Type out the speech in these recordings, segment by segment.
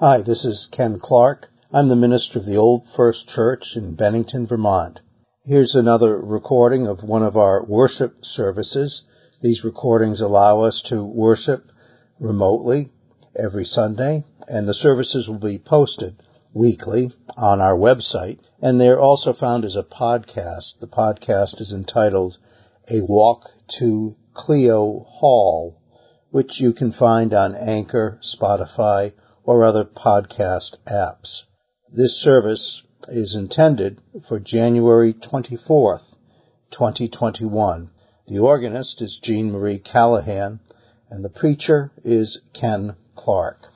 Hi, this is Ken Clarke. I'm the minister of the Old First Church in Bennington, Vermont. Here's another recording of one of our worship services. These recordings allow us to worship remotely every Sunday, and the services will be posted weekly on our website, and they're also found as a podcast. The podcast is entitled A Walk to Clio Hall, which you can find on Anchor, Spotify, or other podcast apps. This service is intended for January 24th, 2021. The organist is Gene Marie Callahan, and the preacher is Ken Clarke.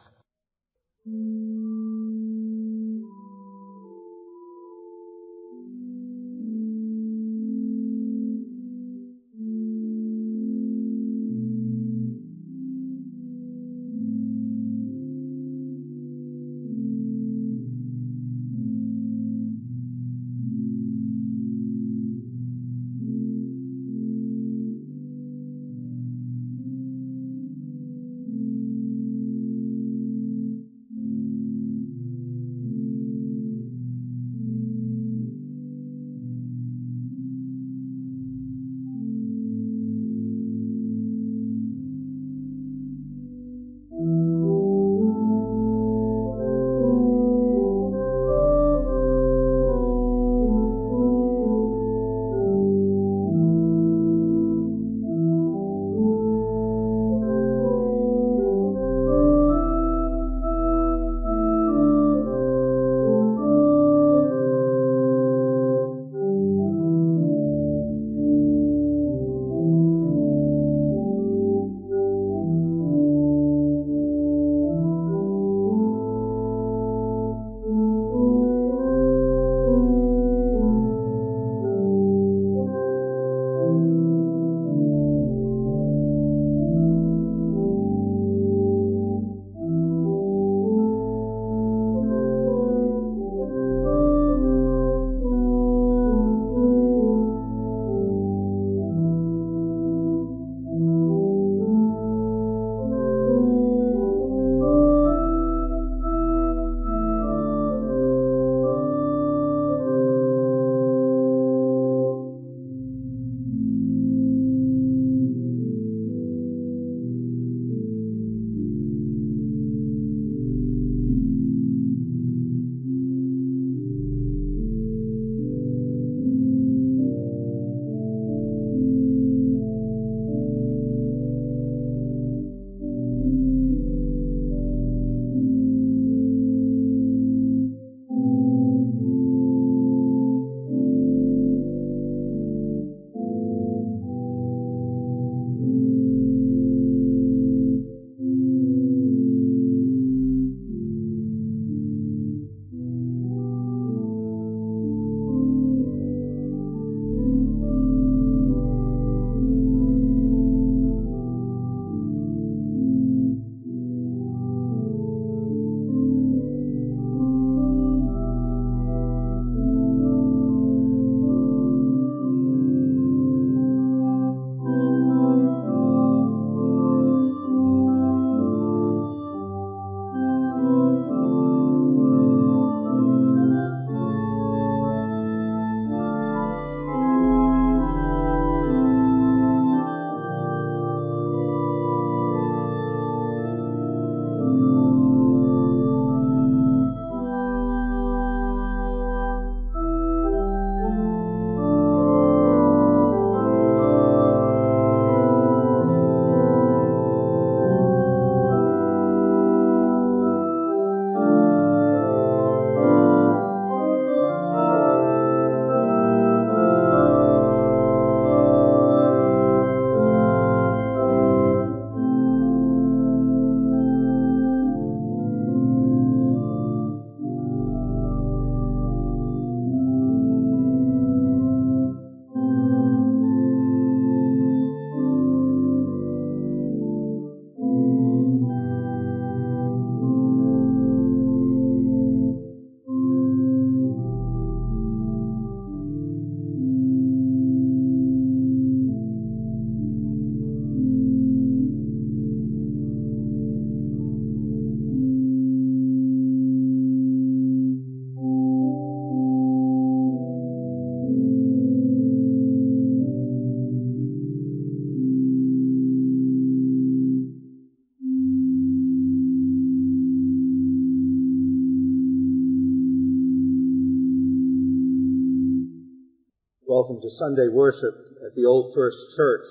To Sunday worship at the Old First Church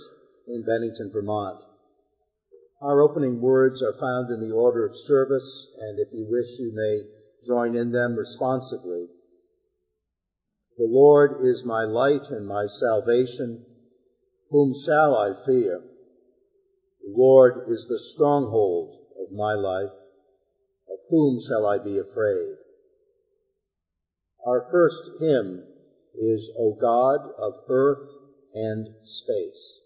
in Bennington, Vermont. Our opening words are found in the order of service, and if you wish, you may join in them responsively. The Lord is my light and my salvation. Whom shall I fear? The Lord is the stronghold of my life. Of whom shall I be afraid? Our first hymn is O God of earth and space.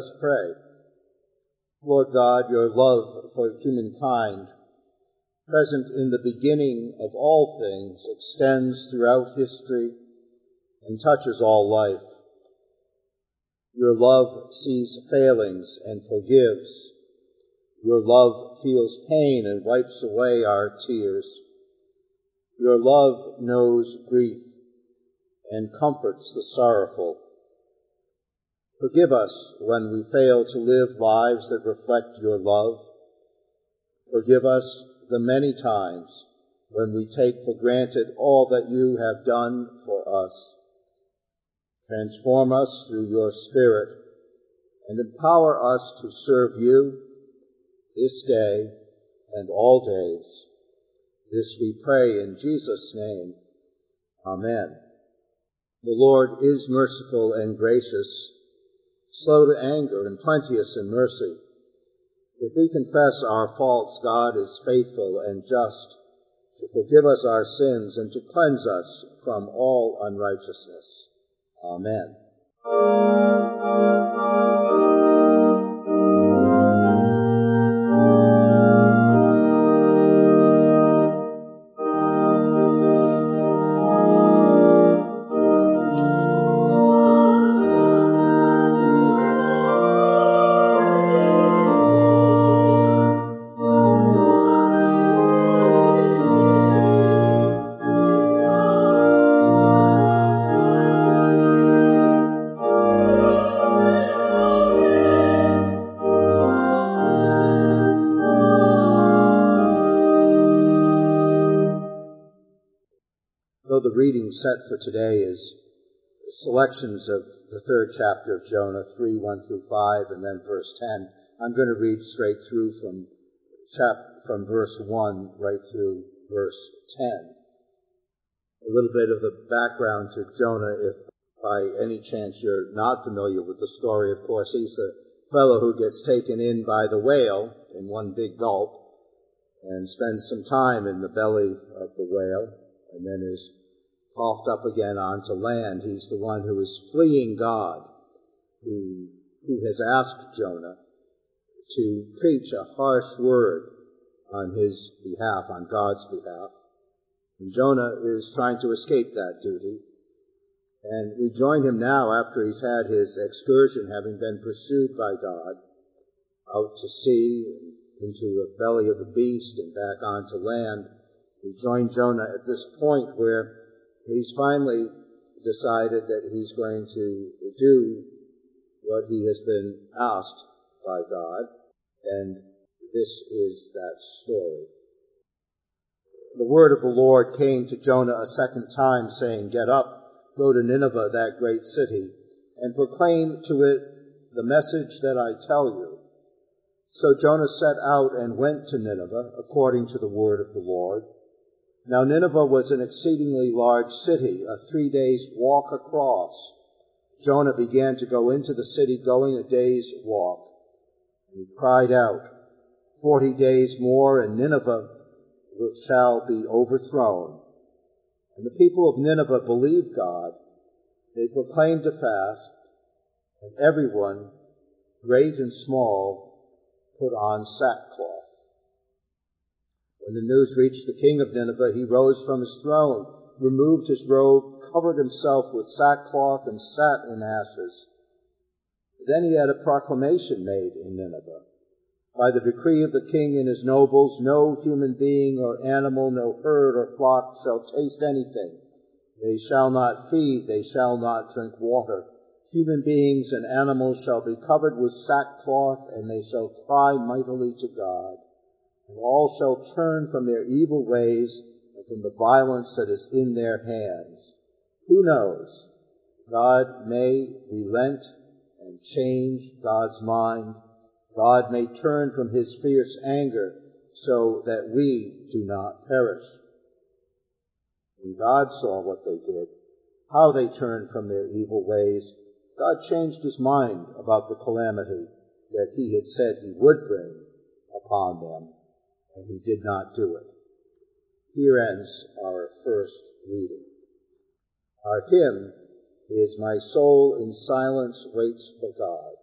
Us pray. Lord God, your love for humankind, present in the beginning of all things, extends throughout history and touches all life. Your love sees failings and forgives. Your love feels pain and wipes away our tears. Your love knows grief and comforts the sorrowful. Forgive us when we fail to live lives that reflect your love. Forgive us the many times when we take for granted all that you have done for us. Transform us through your Spirit and empower us to serve you this day and all days. This we pray in Jesus' name. Amen. The Lord is merciful and gracious slow to anger, and plenteous in mercy. If we confess our faults, God is faithful and just to forgive us our sins and to cleanse us from all unrighteousness. Amen. Reading set for today is selections of the third chapter of Jonah, 3, 1 through 5, and then verse 10. I'm going to read straight through from chap- from verse 1 right through verse 10. A little bit of the background to Jonah, if by any chance you're not familiar with the story, of course, he's the fellow who gets taken in by the whale in one big gulp and spends some time in the belly of the whale and then is coughed up again onto land. He's the one who is fleeing God, who, who has asked Jonah to preach a harsh word on his behalf, on God's behalf. And Jonah is trying to escape that duty. And we join him now after he's had his excursion, having been pursued by God, out to sea, into the belly of the beast, and back onto land. We join Jonah at this point where he's finally decided that he's going to do what he has been asked by God, and this is that story. The word of the Lord came to Jonah a second time, saying, Get up, go to Nineveh, that great city, and proclaim to it the message that I tell you. So Jonah set out and went to Nineveh, according to the word of the Lord. Now Nineveh was an exceedingly large city, a three days walk across. Jonah began to go into the city, going a day's walk. And he cried out, Forty days more, and Nineveh shall be overthrown. And the people of Nineveh believed God. They proclaimed a fast, and everyone, great and small, put on sackcloth. When the news reached the king of Nineveh, he rose from his throne, removed his robe, covered himself with sackcloth, and sat in ashes. Then he had a proclamation made in Nineveh. By the decree of the king and his nobles, no human being or animal, no herd or flock shall taste anything. They shall not feed, they shall not drink water. Human beings and animals shall be covered with sackcloth, and they shall cry mightily to God and all shall turn from their evil ways and from the violence that is in their hands. Who knows? God may relent and change God's mind. God may turn from his fierce anger so that we do not perish. When God saw what they did, how they turned from their evil ways, God changed his mind about the calamity that he had said he would bring upon them and he did not do it. Here ends our first reading. Our hymn is My Soul in Silence Waits for God.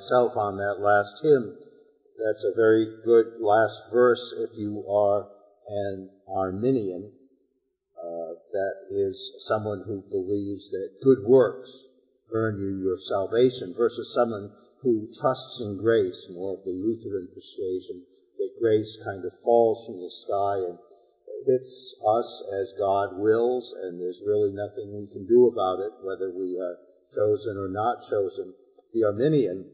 Myself on that last hymn, that's a very good last verse if you are an Arminian. Uh, that is someone who believes that good works earn you your salvation versus someone who trusts in grace, more of the Lutheran persuasion, that grace kind of falls from the sky and hits us as God wills, and there's really nothing we can do about it, whether we are chosen or not chosen. The Arminian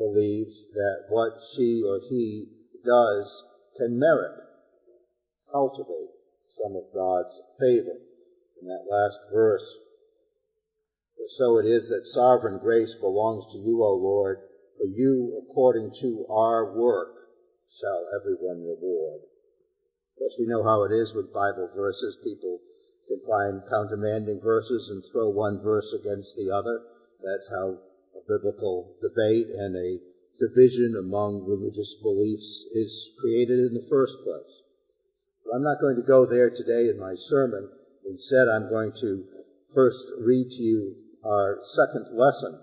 believes that what she or he does can merit, cultivate some of God's favor. In that last verse, for so it is that sovereign grace belongs to you, O Lord, for you, according to our work, shall everyone reward. Of course, we know how it is with Bible verses. People can find countermanding verses and throw one verse against the other. That's how a biblical debate and a division among religious beliefs is created in the first place. But I'm not going to go there today in my sermon. Instead, I'm going to first read to you our second lesson,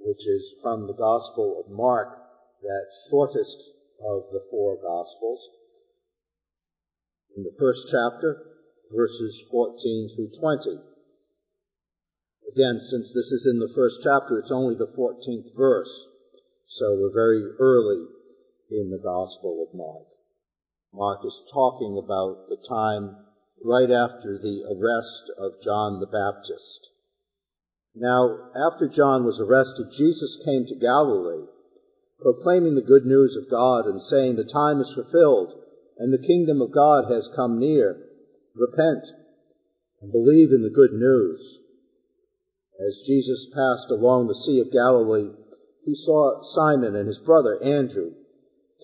which is from the Gospel of Mark, that shortest of the four Gospels. In the first chapter, verses 14 through 20. Again, since this is in the first chapter, it's only the 14th verse, so we're very early in the Gospel of Mark. Mark is talking about the time right after the arrest of John the Baptist. Now, after John was arrested, Jesus came to Galilee, proclaiming the good news of God and saying, The time is fulfilled, and the kingdom of God has come near. Repent and believe in the good news. As Jesus passed along the Sea of Galilee, he saw Simon and his brother Andrew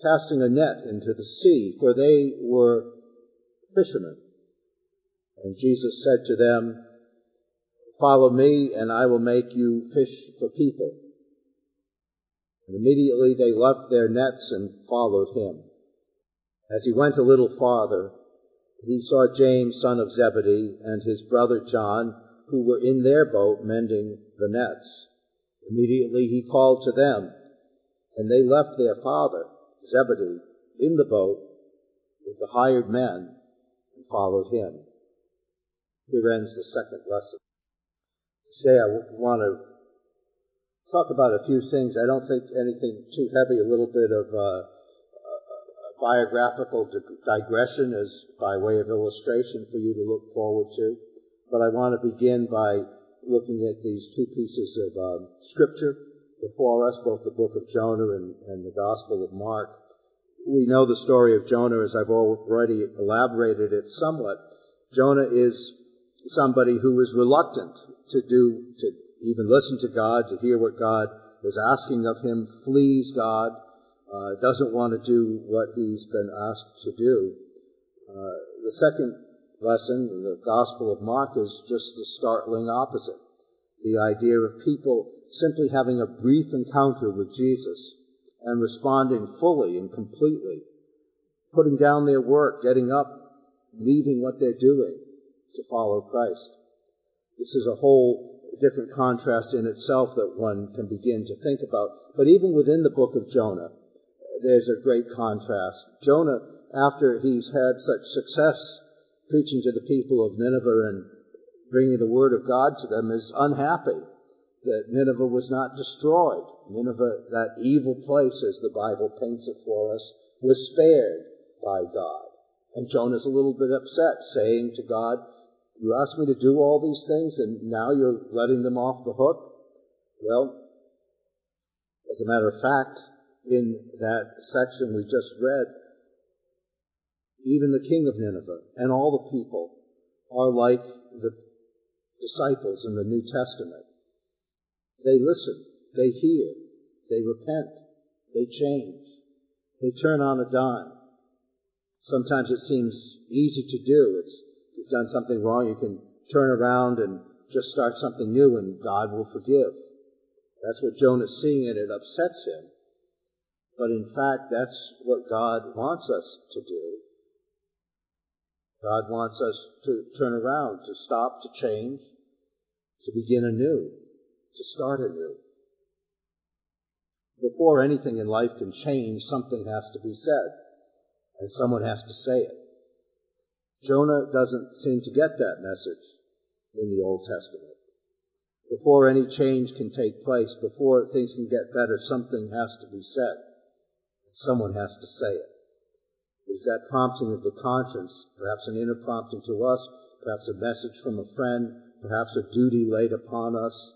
casting a net into the sea, for they were fishermen. And Jesus said to them, Follow me, and I will make you fish for people. And immediately they left their nets and followed him. As he went a little farther, he saw James, son of Zebedee, and his brother John, who were in their boat mending the nets. Immediately he called to them, and they left their father, Zebedee, in the boat with the hired men and followed him. Here ends the second lesson. Today I want to talk about a few things. I don't think anything too heavy, a little bit of uh, biographical digression as by way of illustration for you to look forward to. But I want to begin by looking at these two pieces of um, scripture before us, both the book of Jonah and, and the Gospel of Mark. We know the story of Jonah as I've already elaborated it somewhat. Jonah is somebody who is reluctant to do, to even listen to God, to hear what God is asking of him, flees God, uh, doesn't want to do what he's been asked to do. Uh, the second lesson, the Gospel of Mark, is just the startling opposite. The idea of people simply having a brief encounter with Jesus and responding fully and completely, putting down their work, getting up, leaving what they're doing to follow Christ. This is a whole different contrast in itself that one can begin to think about. But even within the book of Jonah, there's a great contrast. Jonah, after he's had such success preaching to the people of Nineveh and bringing the word of God to them, is unhappy that Nineveh was not destroyed. Nineveh, that evil place, as the Bible paints it for us, was spared by God. And Jonah's a little bit upset, saying to God, You asked me to do all these things, and now you're letting them off the hook? Well, as a matter of fact, in that section we just read, even the king of Nineveh and all the people are like the disciples in the New Testament. They listen, they hear, they repent, they change, they turn on a dime. Sometimes it seems easy to do. It's, if you've done something wrong, you can turn around and just start something new and God will forgive. That's what Jonah's seeing and it upsets him. But in fact, that's what God wants us to do. God wants us to turn around, to stop, to change, to begin anew, to start anew. before anything in life can change, something has to be said, and someone has to say it. Jonah doesn't seem to get that message in the Old Testament. Before any change can take place, before things can get better, something has to be said. And someone has to say it. Is that prompting of the conscience, perhaps an inner prompting to us, perhaps a message from a friend, perhaps a duty laid upon us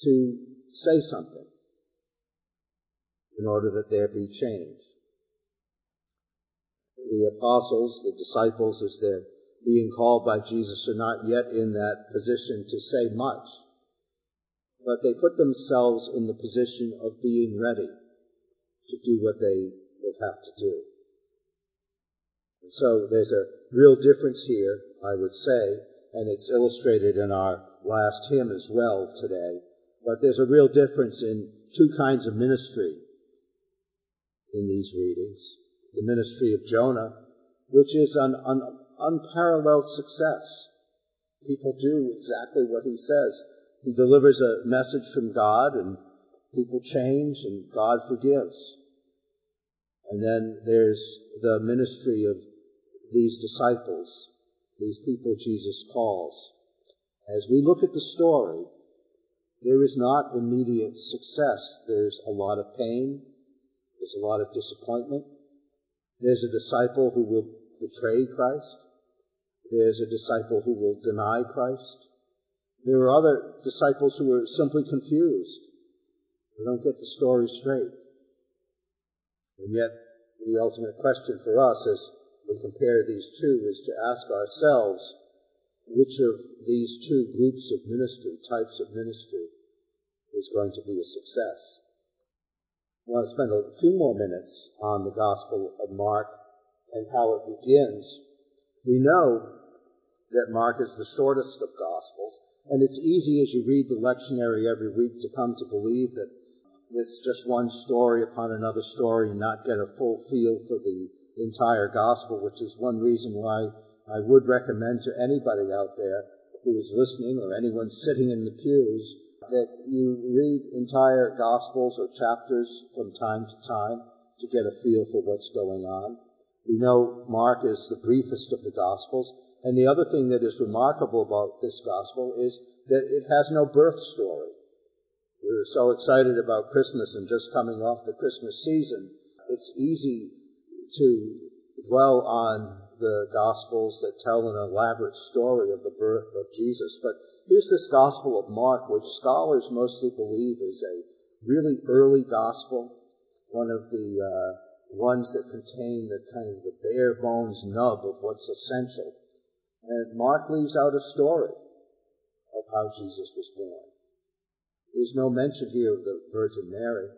to say something in order that there be change. The apostles, the disciples, as they're being called by Jesus, are not yet in that position to say much, but they put themselves in the position of being ready to do what they will have to do. So there's a real difference here, I would say, and it's illustrated in our last hymn as well today. But there's a real difference in two kinds of ministry in these readings. The ministry of Jonah, which is an, an unparalleled success. People do exactly what he says. He delivers a message from God and people change and God forgives. And then there's the ministry of these disciples, these people Jesus calls. As we look at the story, there is not immediate success. There's a lot of pain. There's a lot of disappointment. There's a disciple who will betray Christ. There's a disciple who will deny Christ. There are other disciples who are simply confused. They don't get the story straight. And yet, the ultimate question for us as we compare these two is to ask ourselves which of these two groups of ministry, types of ministry, is going to be a success. I want to spend a few more minutes on the Gospel of Mark and how it begins. We know that Mark is the shortest of Gospels, and it's easy as you read the lectionary every week to come to believe that it's just one story upon another story and not get a full feel for the entire Gospel, which is one reason why I would recommend to anybody out there who is listening or anyone sitting in the pews that you read entire Gospels or chapters from time to time to get a feel for what's going on. We know Mark is the briefest of the Gospels, and the other thing that is remarkable about this Gospel is that it has no birth story. We're so excited about Christmas and just coming off the Christmas season. It's easy to dwell on the Gospels that tell an elaborate story of the birth of Jesus. But here's this Gospel of Mark, which scholars mostly believe is a really early Gospel, one of the uh, ones that contain the kind of the bare bones nub of what's essential. And Mark leaves out a story of how Jesus was born. There's no mention here of the Virgin Mary.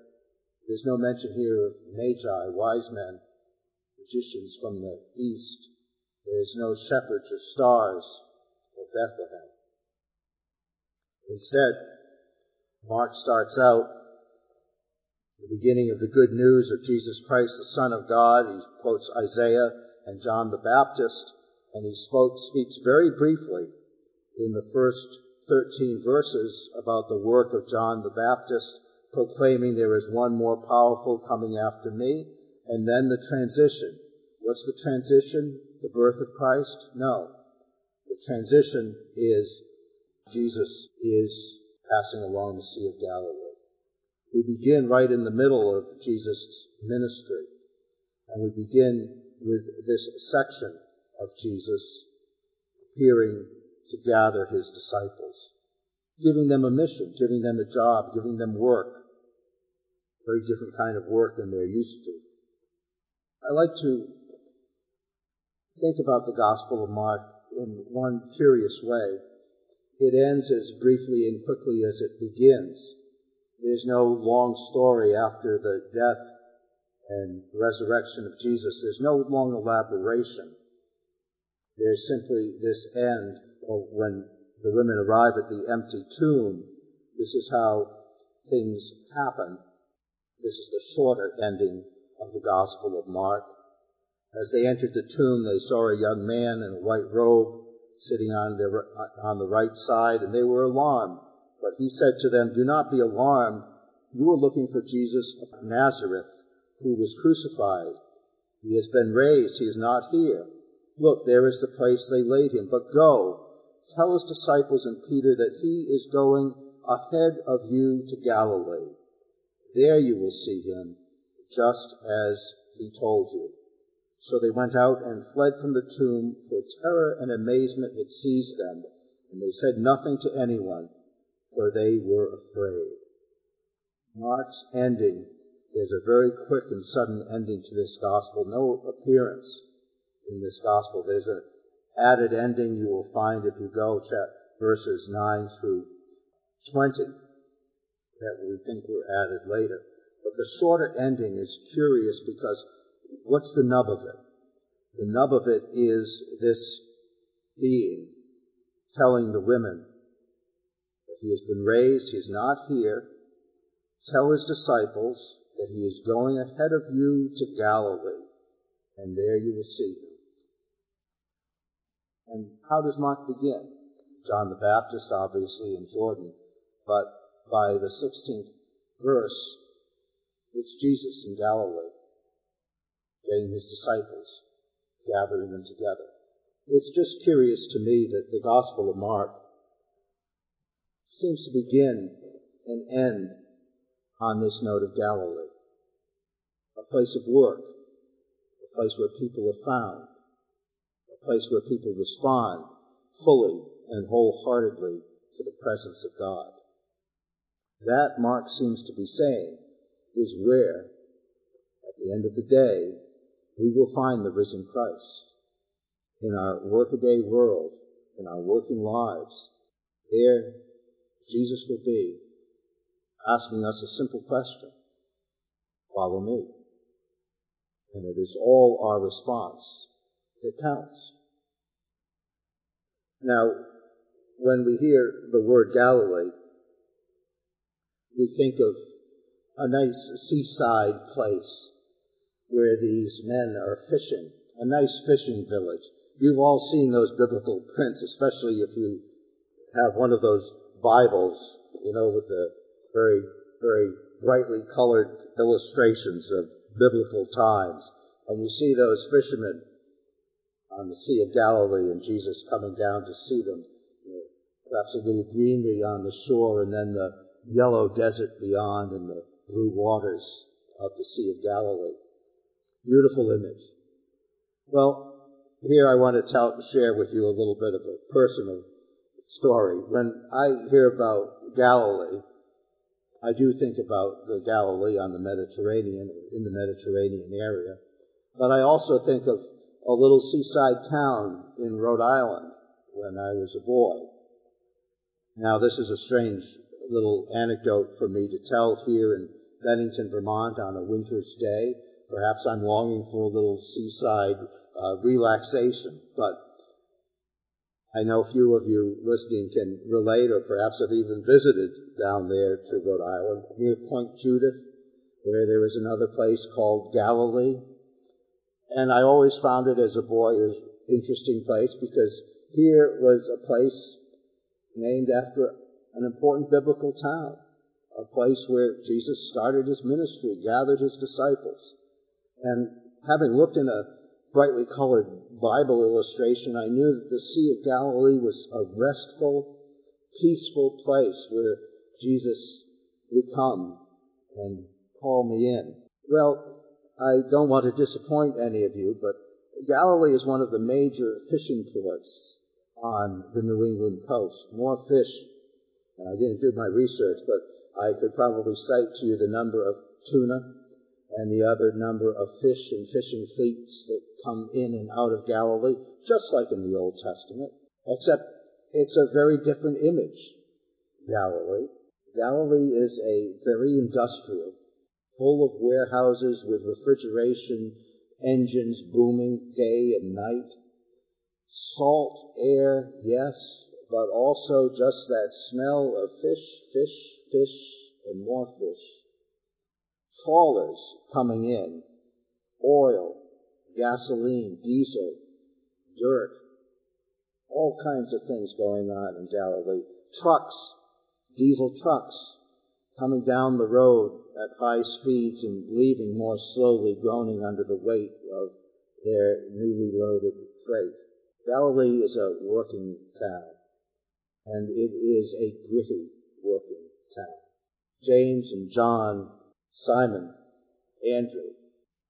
There's no mention here of magi, wise men, magicians from the east. There is no shepherds or stars or Bethlehem. Instead, Mark starts out the beginning of the good news of Jesus Christ, the Son of God. He quotes Isaiah and John the Baptist, and he spoke, speaks very briefly in the first 13 verses about the work of John the Baptist, proclaiming there is one more powerful coming after me, and then the transition. What's the transition? The birth of Christ? No. The transition is Jesus is passing along the Sea of Galilee. We begin right in the middle of Jesus' ministry, and we begin with this section of Jesus appearing to gather his disciples, giving them a mission, giving them a job, giving them work. Very different kind of work than they're used to. I like to think about the Gospel of Mark in one curious way. It ends as briefly and quickly as it begins. There's no long story after the death and resurrection of Jesus. There's no long elaboration. There's simply this end of when the women arrive at the empty tomb. This is how things happen. This is the shorter ending of the Gospel of Mark. As they entered the tomb, they saw a young man in a white robe sitting on, on the right side, and they were alarmed. But he said to them, Do not be alarmed. You are looking for Jesus of Nazareth, who was crucified. He has been raised. He is not here. Look, there is the place they laid him. But go, tell his disciples and Peter that he is going ahead of you to Galilee. There you will see him, just as he told you. So they went out and fled from the tomb, for terror and amazement had seized them, and they said nothing to anyone, for they were afraid. Mark's ending is a very quick and sudden ending to this gospel. No appearance in this gospel. There's an added ending you will find if you go check verses 9 through 20 that we think were added later. But the shorter ending is curious because what's the nub of it? The nub of it is this being telling the women that he has been raised, he's not here. Tell his disciples that he is going ahead of you to Galilee, and there you will see him. And how does Mark begin? John the Baptist, obviously, in Jordan, but by the 16th verse, it's Jesus in Galilee, getting his disciples, gathering them together. It's just curious to me that the Gospel of Mark seems to begin and end on this note of Galilee a place of work, a place where people are found, a place where people respond fully and wholeheartedly to the presence of God. That, Mark seems to be saying, is where, at the end of the day, we will find the risen Christ. In our workaday world, in our working lives, there Jesus will be asking us a simple question. Follow me. And it is all our response that counts. Now, when we hear the word Galilee, we think of a nice seaside place where these men are fishing, a nice fishing village. You've all seen those biblical prints, especially if you have one of those Bibles, you know, with the very, very brightly colored illustrations of biblical times. And you see those fishermen on the Sea of Galilee and Jesus coming down to see them. Perhaps a little greenery on the shore and then the yellow desert beyond and the blue waters of the Sea of Galilee. Beautiful image. Well, here I want to tell, share with you a little bit of a personal story. When I hear about Galilee, I do think about the Galilee on the Mediterranean, in the Mediterranean area. But I also think of a little seaside town in Rhode Island when I was a boy. Now, this is a strange little anecdote for me to tell here in Bennington, Vermont on a winter's day. Perhaps I'm longing for a little seaside uh, relaxation, but I know few of you listening can relate or perhaps have even visited down there to Rhode Island near Point Judith, where there is another place called Galilee. And I always found it as a boy an interesting place because here was a place named after an important biblical town, a place where Jesus started his ministry, gathered his disciples. And having looked in a brightly colored Bible illustration, I knew that the Sea of Galilee was a restful, peaceful place where Jesus would come and call me in. Well, I don't want to disappoint any of you, but Galilee is one of the major fishing ports on the New England coast. More fish, and I didn't do my research, but I could probably cite to you the number of tuna and the other number of fish and fishing fleets that come in and out of Galilee, just like in the Old Testament, except it's a very different image, Galilee. Galilee is a very industrial, full of warehouses with refrigeration engines booming day and night. Salt air, yes, but also just that smell of fish, fish, fish, and more fish. Trawlers coming in, oil, gasoline, diesel, dirt, all kinds of things going on in Galilee. Trucks, diesel trucks coming down the road at high speeds and leaving more slowly, groaning under the weight of their newly loaded freight. Galilee is a working town, and it is a gritty working town. James and John, Simon, Andrew.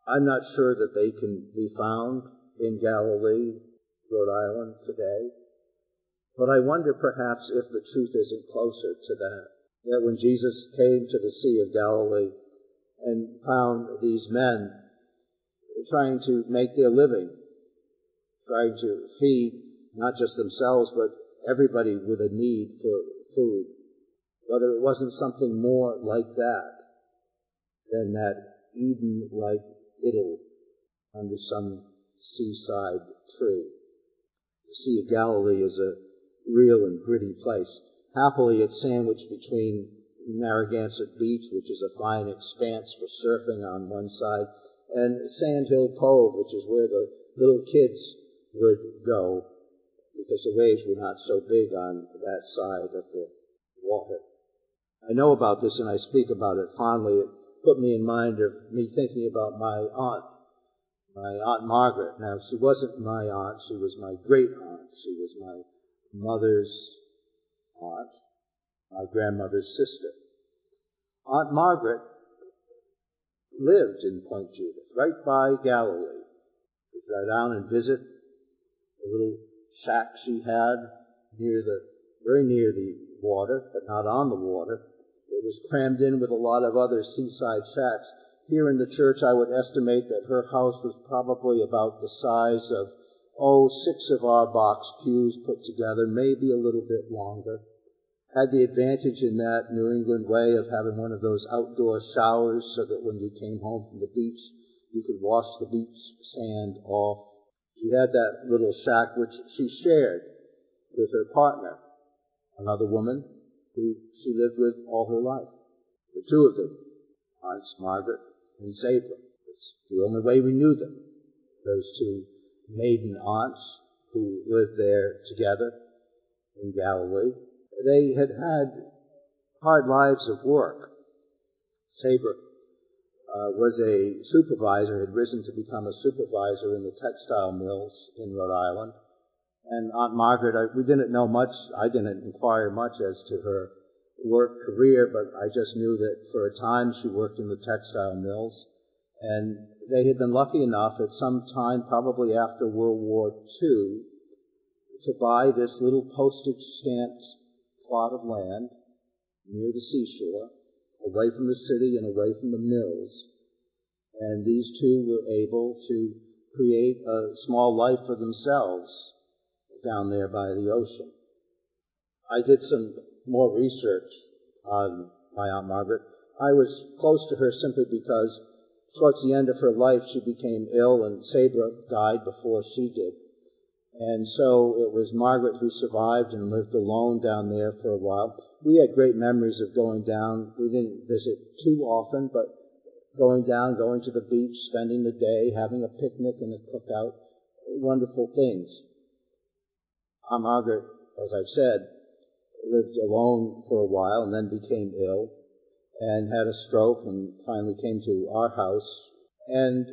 I'm not sure that they can be found in Galilee, Rhode Island today, but I wonder perhaps if the truth isn't closer to that. That when Jesus came to the Sea of Galilee and found these men trying to make their living, trying to feed not just themselves, but everybody with a need for food. Whether it wasn't something more like that than that Eden-like idyll under some seaside tree. The Sea of Galilee is a real and gritty place. Happily, it's sandwiched between Narragansett Beach, which is a fine expanse for surfing on one side, and Sandhill Cove, which is where the little kids would go because the waves were not so big on that side of the water. I know about this and I speak about it fondly. It put me in mind of me thinking about my aunt, my aunt Margaret. Now, she wasn't my aunt, she was my great aunt. She was my mother's aunt, my grandmother's sister. Aunt Margaret lived in Point Judith, right by Galilee. We'd go down and visit the little shack she had near the, very near the water, but not on the water. It was crammed in with a lot of other seaside shacks. Here in the church, I would estimate that her house was probably about the size of, oh, six of our box pews put together, maybe a little bit longer had the advantage in that New England way of having one of those outdoor showers so that when you came home from the beach, you could wash the beach sand off. She had that little shack which she shared with her partner, another woman who she lived with all her life. The two of them, Aunts Margaret and Sabra. It's the only way we knew them. Those two maiden aunts who lived there together in Galilee they had had hard lives of work. Sabra uh, was a supervisor, had risen to become a supervisor in the textile mills in Rhode Island. And Aunt Margaret, I, we didn't know much, I didn't inquire much as to her work career, but I just knew that for a time she worked in the textile mills. And they had been lucky enough at some time, probably after World War II, to buy this little postage stamped plot of land near the seashore, away from the city and away from the mills. And these two were able to create a small life for themselves down there by the ocean. I did some more research on my Aunt Margaret. I was close to her simply because towards the end of her life she became ill and Sabra died before she did. And so it was Margaret who survived and lived alone down there for a while. We had great memories of going down. We didn't visit too often, but going down, going to the beach, spending the day, having a picnic and a cookout. Wonderful things. Aunt Margaret, as I've said, lived alone for a while and then became ill and had a stroke and finally came to our house. And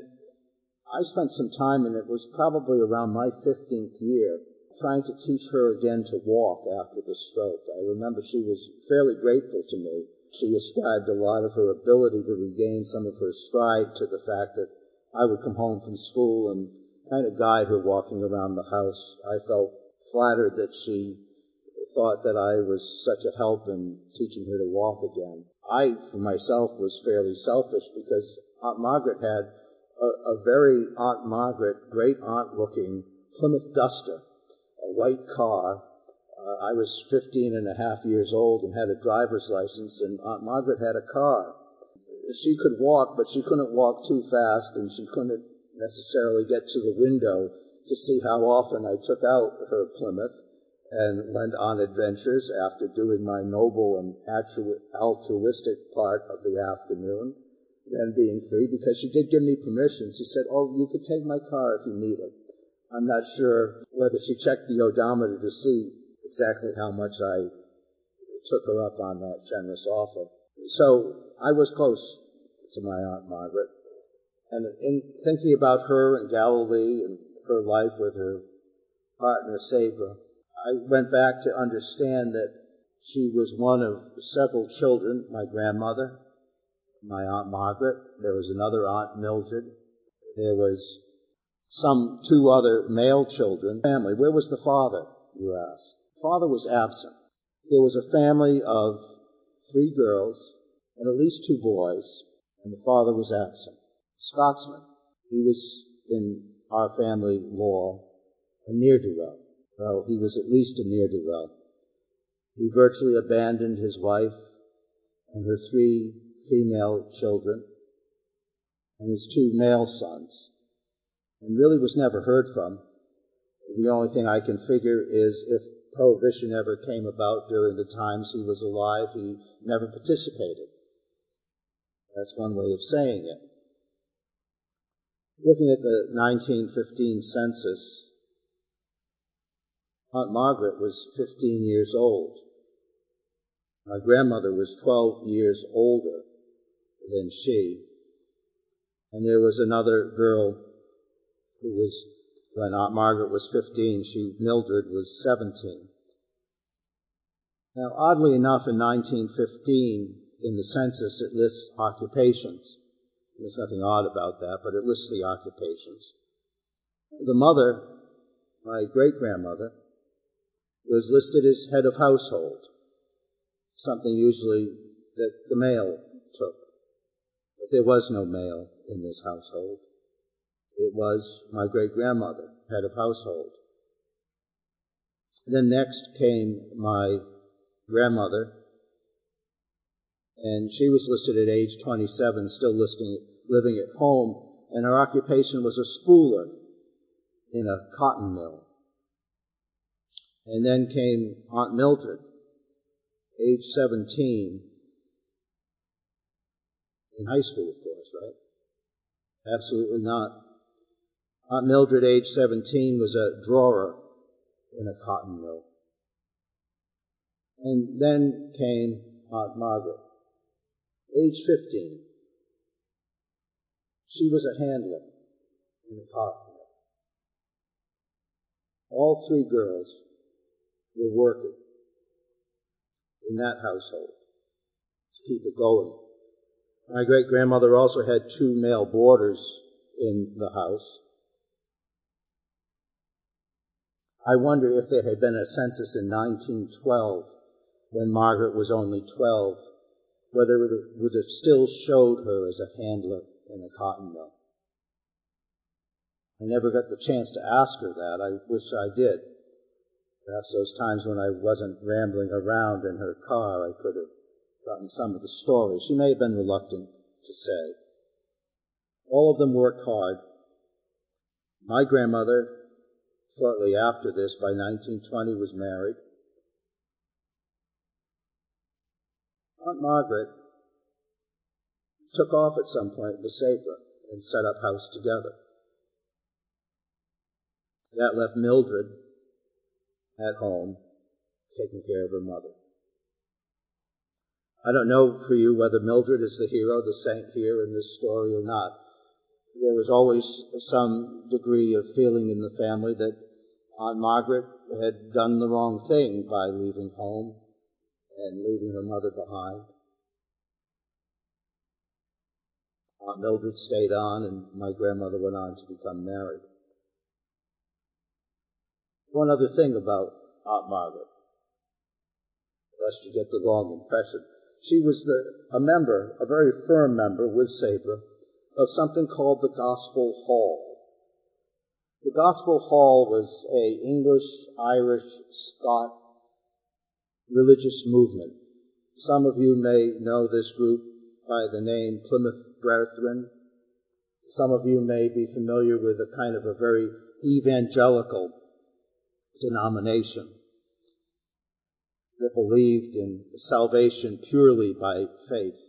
I spent some time, and it was probably around my 15th year, trying to teach her again to walk after the stroke. I remember she was fairly grateful to me. She ascribed a lot of her ability to regain some of her stride to the fact that I would come home from school and kind of guide her walking around the house. I felt flattered that she thought that I was such a help in teaching her to walk again. I, for myself, was fairly selfish because Aunt Margaret had a, a very Aunt Margaret, great aunt looking Plymouth Duster, a white car. Uh, I was 15 and a half years old and had a driver's license, and Aunt Margaret had a car. She could walk, but she couldn't walk too fast, and she couldn't necessarily get to the window to see how often I took out her Plymouth and went on adventures after doing my noble and altruistic part of the afternoon then being free because she did give me permission. She said, oh, you could take my car if you need it. I'm not sure whether she checked the odometer to see exactly how much I took her up on that generous offer. So I was close to my Aunt Margaret. And in thinking about her in Galilee and her life with her partner Sabra, I went back to understand that she was one of several children, my grandmother, my Aunt Margaret, there was another Aunt Mildred, there was some two other male children. Family. Where was the father, you ask? Father was absent. There was a family of three girls and at least two boys, and the father was absent. Scotsman. He was in our family law a near-do-well. Well, he was at least a near-do-well. He virtually abandoned his wife and her three female children and his two male sons and really was never heard from. The only thing I can figure is if prohibition ever came about during the times he was alive, he never participated. That's one way of saying it. Looking at the 1915 census, Aunt Margaret was 15 years old. My grandmother was 12 years older than she. And there was another girl who was, when Aunt Margaret was 15, she, Mildred, was 17. Now, oddly enough, in 1915, in the census, it lists occupations. There's nothing odd about that, but it lists the occupations. The mother, my great grandmother, was listed as head of household, something usually that the male took. There was no male in this household. It was my great grandmother, head of household. Then next came my grandmother, and she was listed at age 27, still listing, living at home, and her occupation was a spooler in a cotton mill. And then came Aunt Mildred, age 17, in high school, of course, right? Absolutely not. Aunt Mildred, age 17, was a drawer in a cotton mill. And then came Aunt Margaret, age 15. She was a handler in a cotton mill. All three girls were working in that household to keep it going. My great grandmother also had two male boarders in the house. I wonder if there had been a census in 1912 when Margaret was only 12, whether it would have still showed her as a handler in a cotton mill. I never got the chance to ask her that. I wish I did. Perhaps those times when I wasn't rambling around in her car, I could have gotten some of the stories. She may have been reluctant to say. All of them worked hard. My grandmother, shortly after this, by 1920, was married. Aunt Margaret took off at some point with Sabra and set up house together. That left Mildred at home taking care of her mother. I don't know for you whether Mildred is the hero, the saint here in this story or not. There was always some degree of feeling in the family that Aunt Margaret had done the wrong thing by leaving home and leaving her mother behind. Aunt Mildred stayed on and my grandmother went on to become married. One other thing about Aunt Margaret, lest you get the wrong impression. She was the, a member, a very firm member with Sabra, of something called the Gospel Hall. The Gospel Hall was a English, Irish, Scot religious movement. Some of you may know this group by the name Plymouth Brethren. Some of you may be familiar with a kind of a very evangelical denomination that believed in salvation purely by faith.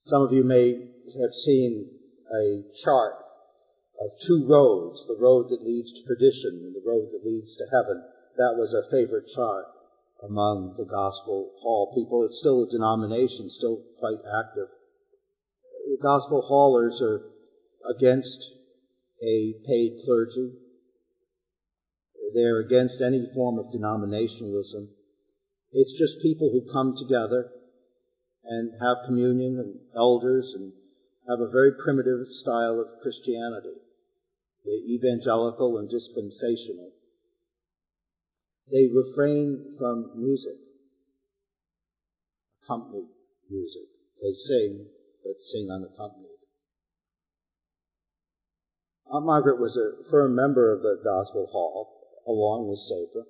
Some of you may have seen a chart of two roads, the road that leads to perdition and the road that leads to heaven. That was a favorite chart among the Gospel Hall people. It's still a denomination, still quite active. The Gospel Hallers are against a paid clergy. They're against any form of denominationalism. It's just people who come together and have communion and elders and have a very primitive style of Christianity, the evangelical and dispensational. They refrain from music, accompanied music. They sing, but sing unaccompanied. Aunt Margaret was a firm member of the Gospel Hall, along with Sabra.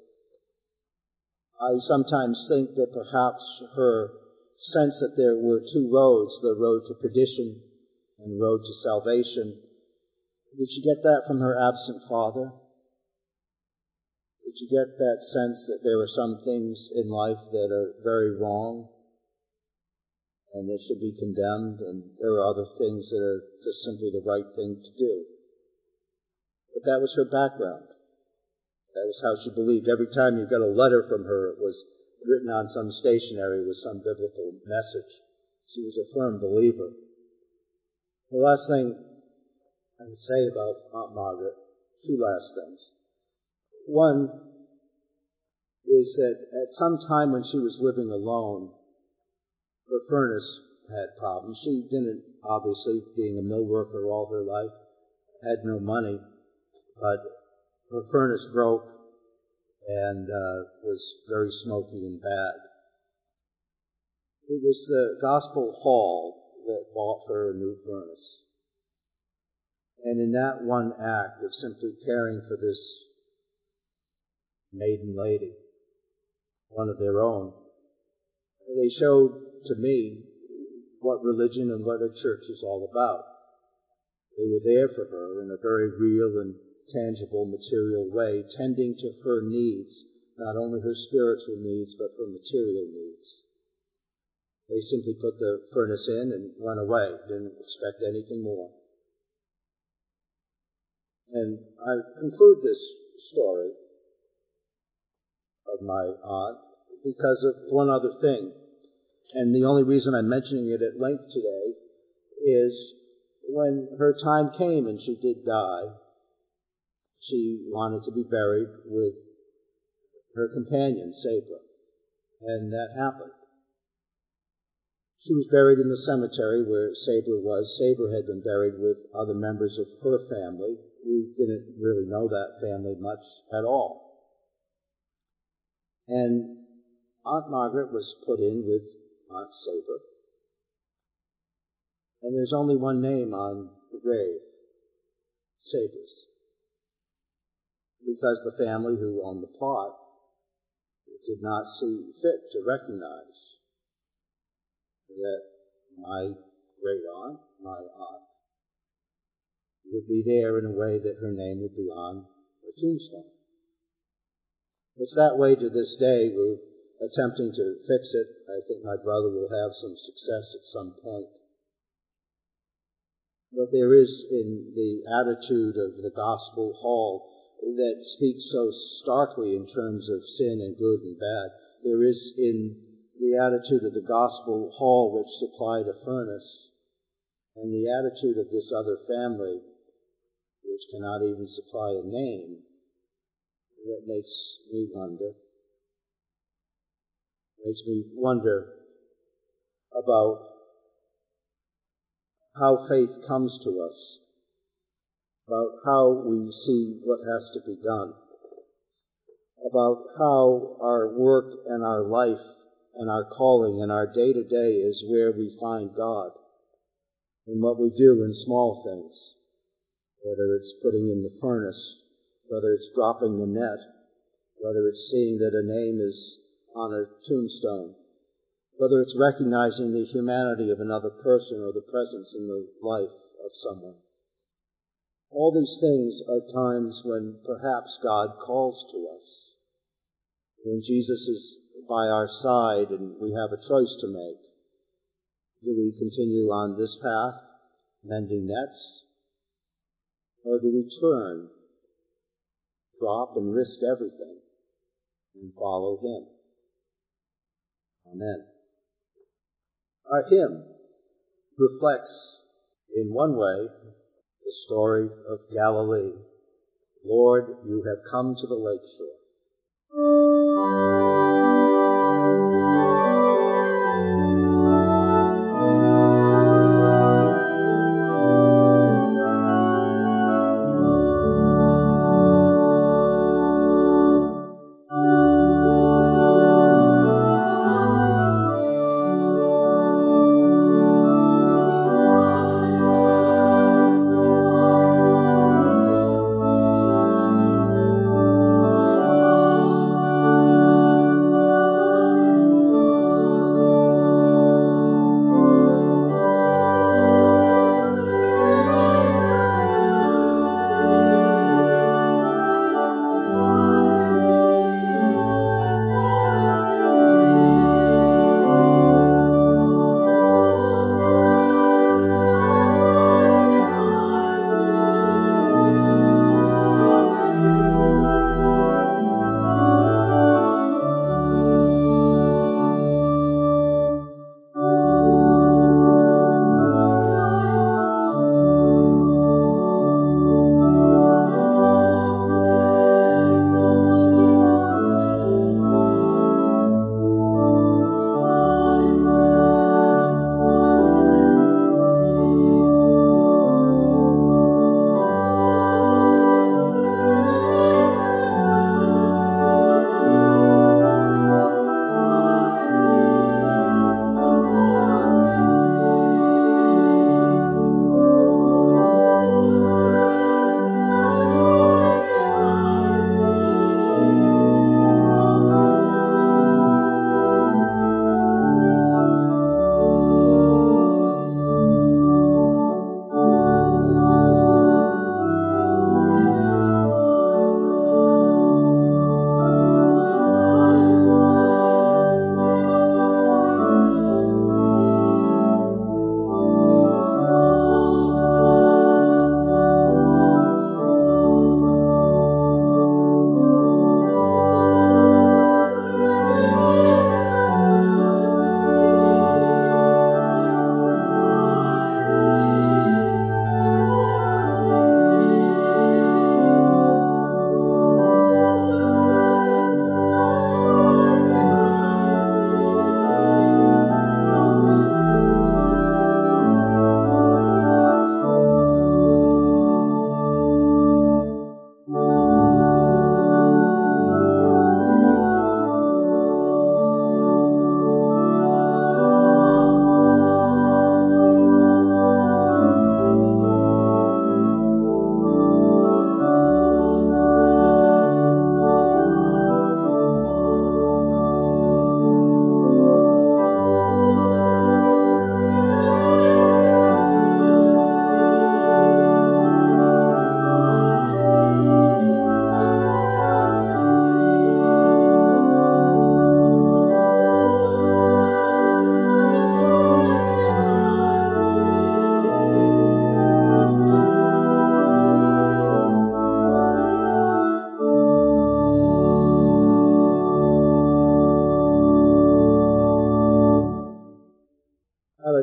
I sometimes think that perhaps her sense that there were two roads, the road to perdition and the road to salvation, did she get that from her absent father? Did you get that sense that there are some things in life that are very wrong and that should be condemned, and there are other things that are just simply the right thing to do? But that was her background. That was how she believed. Every time you got a letter from her, it was written on some stationery with some biblical message. She was a firm believer. The last thing I would say about Aunt Margaret, two last things. One is that at some time when she was living alone, her furnace had problems. She didn't, obviously, being a mill worker all her life, had no money but her furnace broke and uh, was very smoky and bad. It was the Gospel Hall that bought her a new furnace. And in that one act of simply caring for this maiden lady, one of their own, they showed to me what religion and what a church is all about. They were there for her in a very real and tangible, material way, tending to her needs, not only her spiritual needs, but her material needs. They simply put the furnace in and went away, didn't expect anything more. And I conclude this story of my aunt because of one other thing. And the only reason I'm mentioning it at length today is when her time came and she did die, she wanted to be buried with her companion, Sabra. And that happened. She was buried in the cemetery where Sabra was. Sabra had been buried with other members of her family. We didn't really know that family much at all. And Aunt Margaret was put in with Aunt Sabra. And there's only one name on the grave, Sabra's because the family who owned the plot did not see fit to recognize that my great aunt, my aunt, would be there in a way that her name would be on a tombstone. It's that way to this day. We're attempting to fix it. I think my brother will have some success at some point. But there is in the attitude of the gospel hall that speaks so starkly in terms of sin and good and bad. There is in the attitude of the gospel hall which supplied a furnace, and the attitude of this other family which cannot even supply a name, that makes me wonder. Makes me wonder about how faith comes to us about how we see what has to be done, about how our work and our life and our calling and our day to day is where we find God in what we do in small things, whether it's putting in the furnace, whether it's dropping the net, whether it's seeing that a name is on a tombstone, whether it's recognizing the humanity of another person or the presence in the life of someone. All these things are times when perhaps God calls to us. When Jesus is by our side and we have a choice to make. Do we continue on this path, mending nets? Or do we turn, drop and risk everything and follow Him? Amen. Our hymn reflects, in one way, the story of Galilee. Lord, you have come to the lake shore.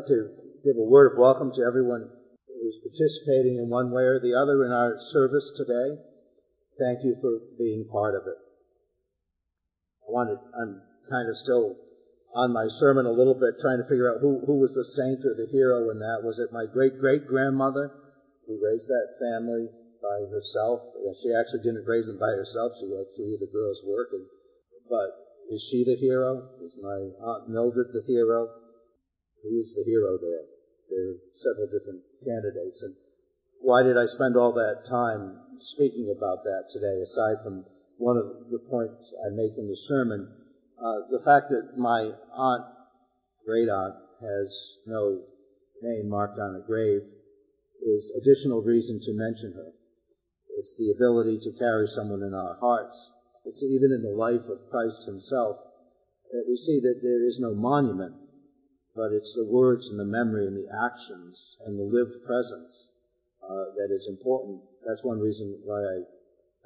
To give a word of welcome to everyone who's participating in one way or the other in our service today. Thank you for being part of it. I wanted, I'm kind of still on my sermon a little bit trying to figure out who, who was the saint or the hero in that. Was it my great great grandmother who raised that family by herself? She actually didn't raise them by herself. She had three of the girls working. But is she the hero? Is my Aunt Mildred the hero? Who is the hero there? There are several different candidates. And why did I spend all that time speaking about that today, aside from one of the points I make in the sermon? Uh, the fact that my aunt, great aunt, has no name marked on a grave is additional reason to mention her. It's the ability to carry someone in our hearts. It's even in the life of Christ himself that we see that there is no monument but it's the words and the memory and the actions and the lived presence uh, that is important. That's one reason why I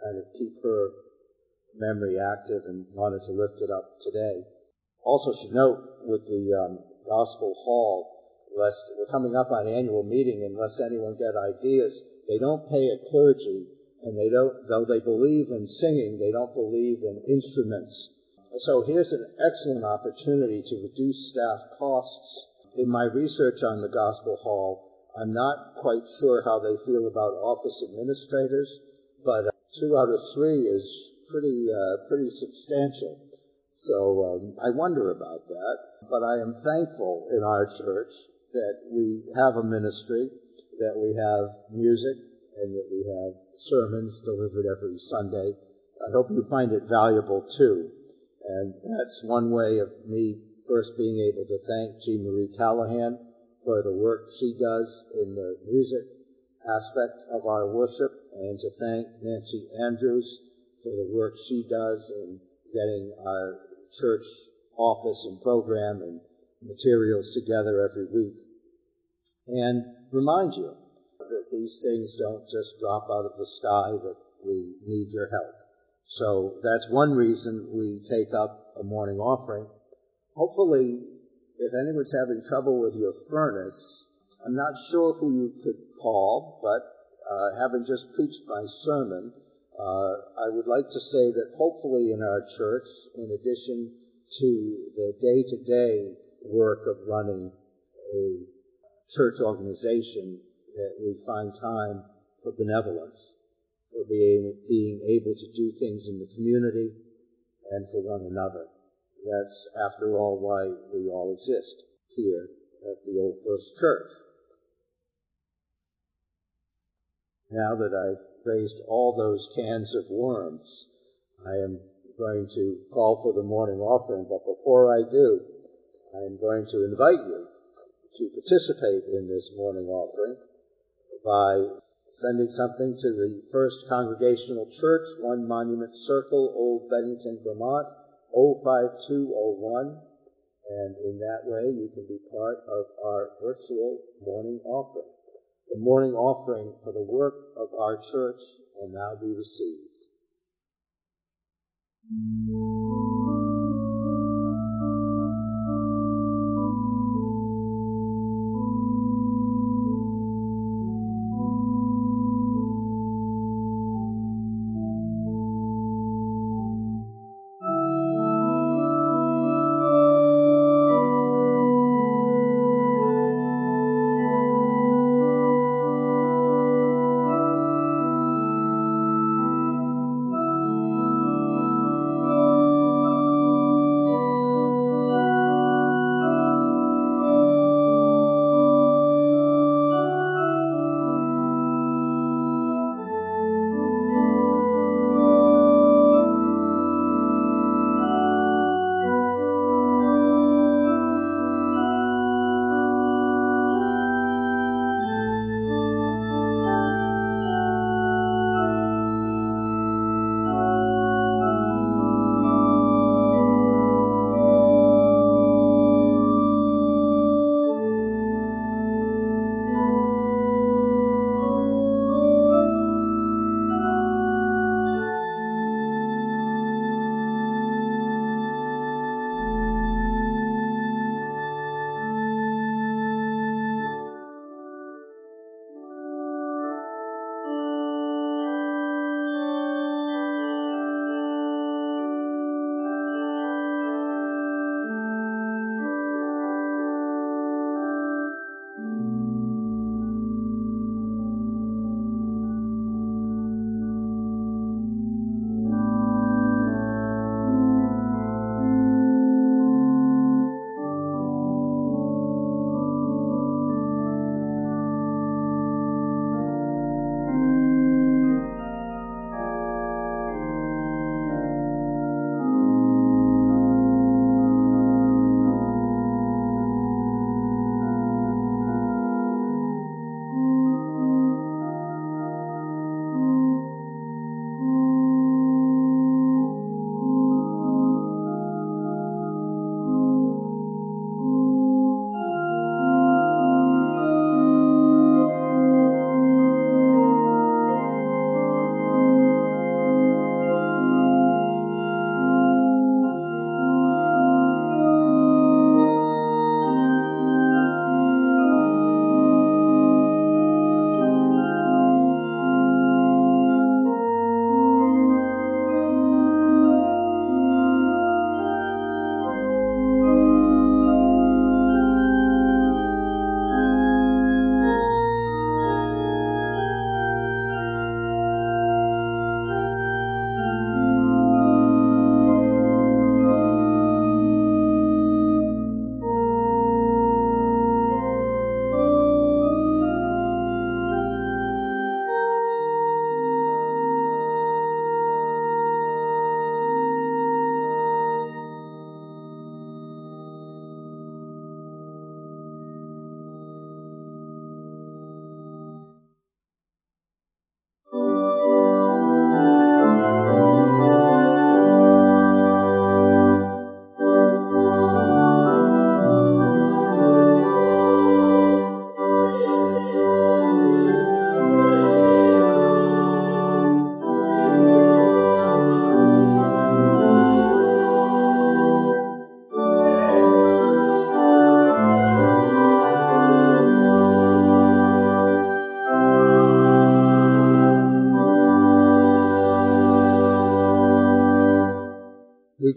kind of keep her memory active and wanted to lift it up today. also should note with the um, Gospel Hall, lest we're coming up on annual meeting, and lest anyone get ideas, they don't pay a clergy, and they don't, though they believe in singing, they don't believe in instruments. So here's an excellent opportunity to reduce staff costs. In my research on the Gospel Hall, I'm not quite sure how they feel about office administrators, but uh, two out of three is pretty uh, pretty substantial. So um, I wonder about that. But I am thankful in our church that we have a ministry, that we have music, and that we have sermons delivered every Sunday. I hope you find it valuable too. And that's one way of me first being able to thank Gene Marie Callahan for the work she does in the music aspect of our worship and to thank Nancy Andrews for the work she does in getting our church office and program and materials together every week. And remind you that these things don't just drop out of the sky, that we need your help. So that's one reason we take up a morning offering. Hopefully, if anyone's having trouble with your furnace, I'm not sure who you could call, but uh, having just preached my sermon, uh, I would like to say that hopefully in our church, in addition to the day-to-day work of running a church organization, that we find time for benevolence, for being, being able to do things in the community and for one another. That's, after all, why we all exist here at the Old First Church. Now that I've raised all those cans of worms. I am going to call for the morning offering, but before I do, I am going to invite you to participate in this morning offering by sending something to the First Congregational Church, One Monument Circle, Old Bennington, Vermont, 05201. And in that way, you can be part of our virtual morning offering. The morning offering for the work of our church will now be received.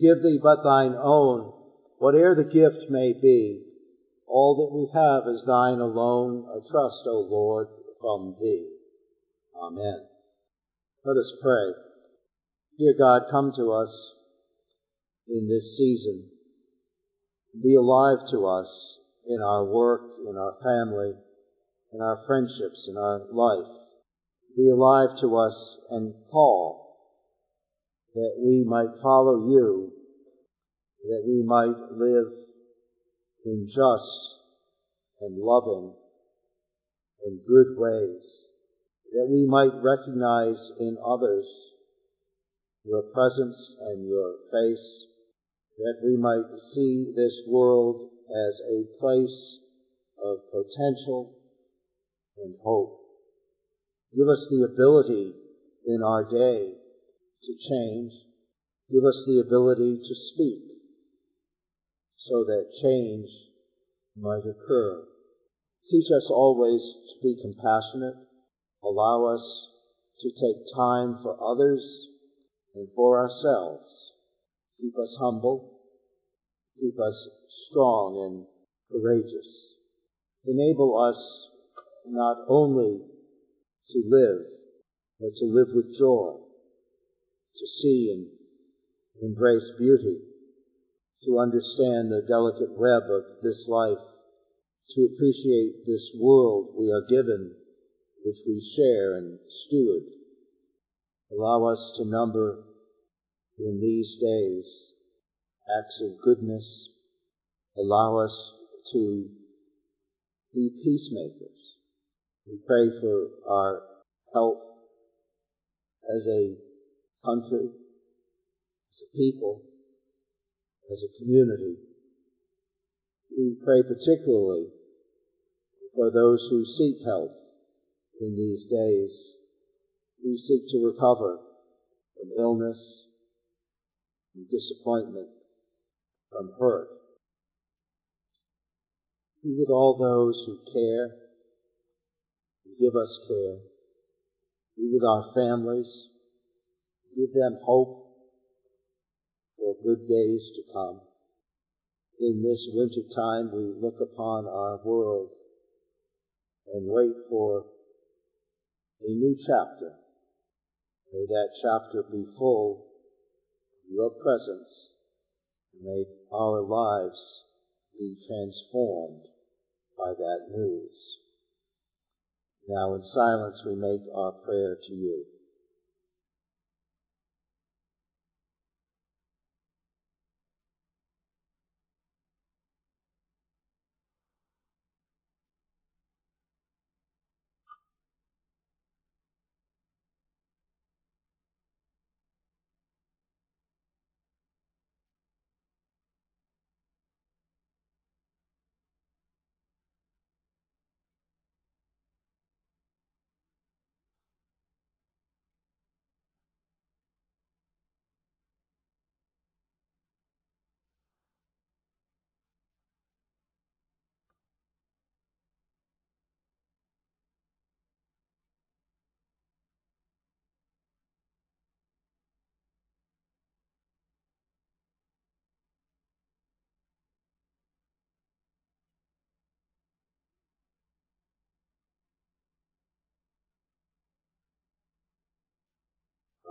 Give thee but thine own, whate'er the gift may be. All that we have is thine alone, a trust, O Lord, from thee. Amen. Let us pray. Dear God, come to us in this season. Be alive to us in our work, in our family, in our friendships, in our life. Be alive to us and call that we might follow you, that we might live in just and loving and good ways, that we might recognize in others your presence and your face, that we might see this world as a place of potential and hope. Give us the ability in our day to change. Give us the ability to speak so that change might occur. Teach us always to be compassionate. Allow us to take time for others and for ourselves. Keep us humble. Keep us strong and courageous. Enable us not only to live, but to live with joy, to see and embrace beauty, to understand the delicate web of this life, to appreciate this world we are given, which we share and steward. Allow us to number in these days acts of goodness. Allow us to be peacemakers. We pray for our health as a country, as a people, as a community. We pray particularly for those who seek health in these days, who seek to recover from illness, from disappointment, from hurt. Be with all those who care, who give us care. Be with our families. Give them hope for good days to come. In this winter time, we look upon our world and wait for a new chapter. May that chapter be full of your presence. May our lives be transformed by that news. Now in silence we make our prayer to you.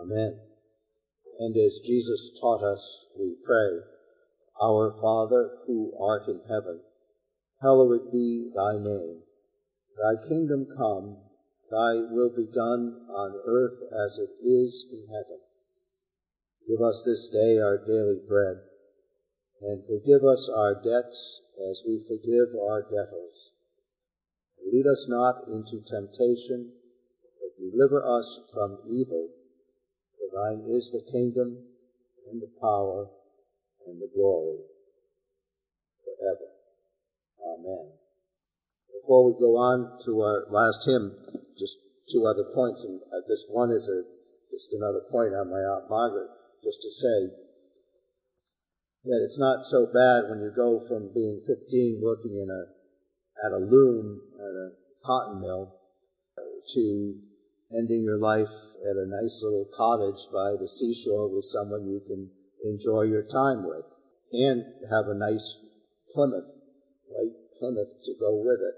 Amen. And as Jesus taught us, we pray, Our Father who art in heaven, hallowed be thy name. Thy kingdom come, thy will be done on earth as it is in heaven. Give us this day our daily bread, and forgive us our debts as we forgive our debtors. Lead us not into temptation, but deliver us from evil. Thine is the kingdom, and the power, and the glory, forever. Amen. Before we go on to our last hymn, just two other points, and uh, this one is a just another point on my Aunt Margaret, just to say that it's not so bad when you go from being 15 working in a at a loom at a cotton mill to ending your life at a nice little cottage by the seashore with someone you can enjoy your time with and have a nice Plymouth, white Plymouth to go with it.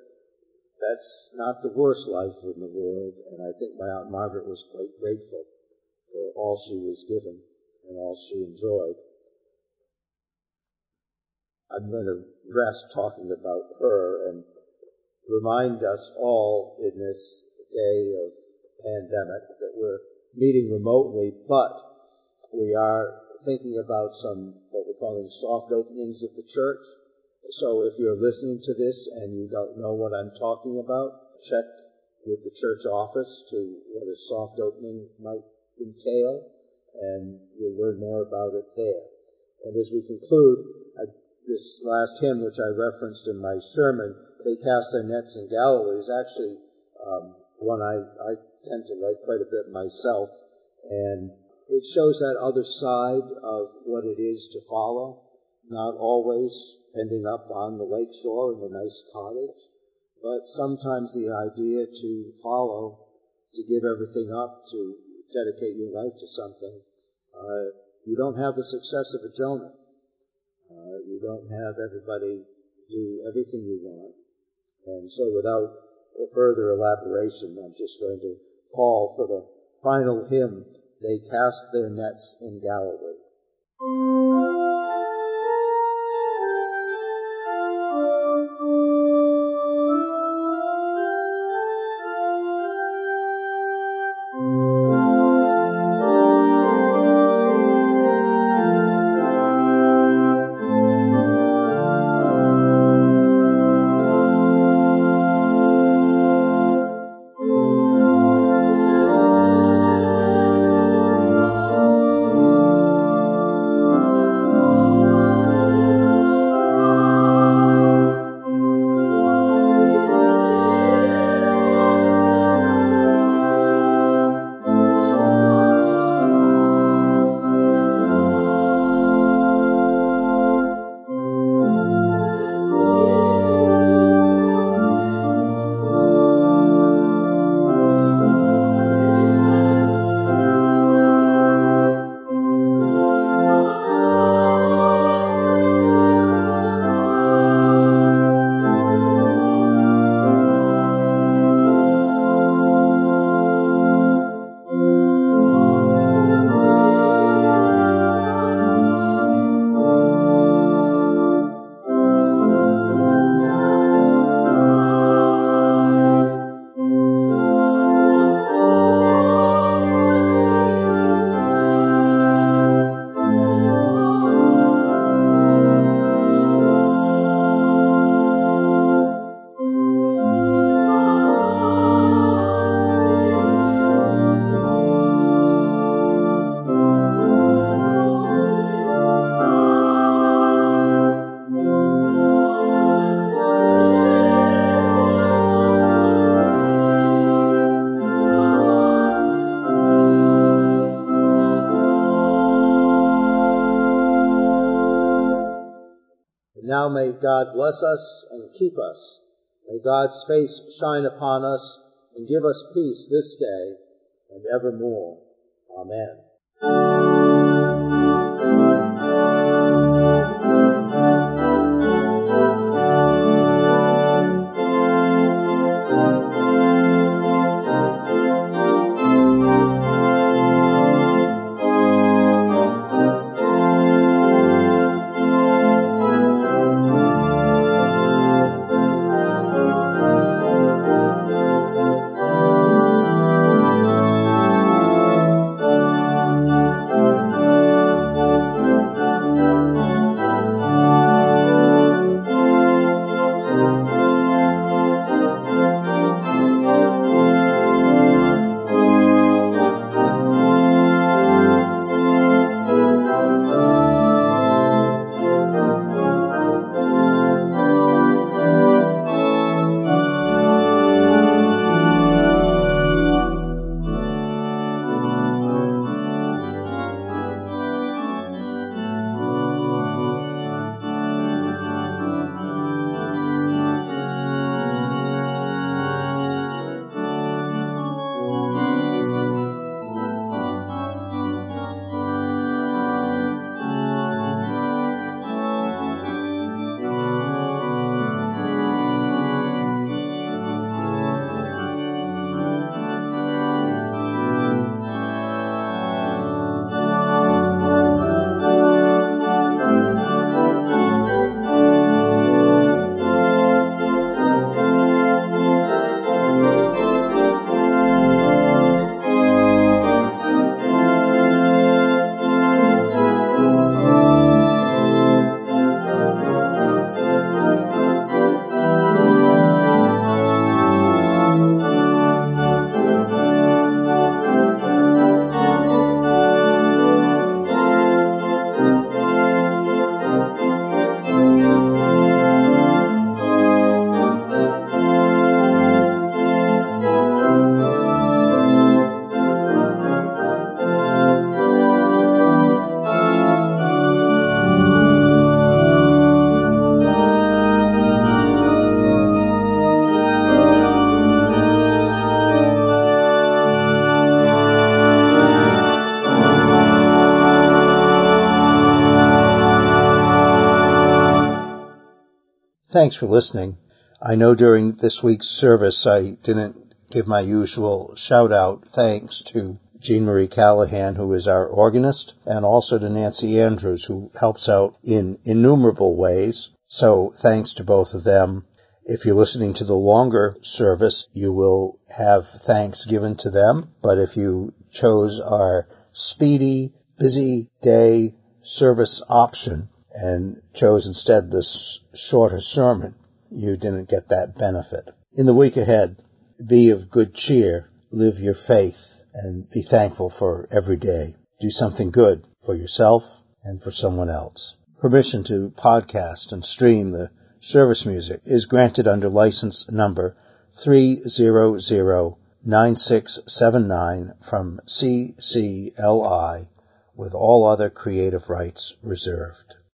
That's not the worst life in the world, and I think my Aunt Margaret was quite grateful for all she was given and all she enjoyed. I'm going to rest talking about her and remind us all in this day of pandemic that we're meeting remotely, but we are thinking about some what we're calling soft openings of the church. So if you're listening to this and you don't know what I'm talking about, check with the church office to what a soft opening might entail, and you'll learn more about it there. And as we conclude, I, this last hymn, which I referenced in my sermon, They Cast Their Nets in Galilee, is actually um, one I, I tend to like quite a bit myself. And it shows that other side of what it is to follow, not always ending up on the lake shore in a nice cottage, but sometimes the idea to follow, to give everything up, to dedicate your life to something. Uh, you don't have the success of a Jonah. Uh, you don't have everybody do everything you want. And so without further elaboration, I'm just going to call for the final hymn, They Cast Their Nets in Galilee. God bless us and keep us. May God's face shine upon us and give us peace this day and evermore. Amen. Thanks for listening. I know during this week's service I didn't give my usual shout out thanks to Gene Marie Callahan, who is our organist, and also to Nancy Andrews, who helps out in innumerable ways. So thanks to both of them. If you're listening to the longer service, you will have thanks given to them. But if you chose our speedy, busy day service option and chose instead this shorter sermon, you didn't get that benefit. In the week ahead, be of good cheer, live your faith, and be thankful for every day. Do something good for yourself and for someone else. Permission to podcast and stream the service music is granted under license number 3009679 from CCLI with all other creative rights reserved.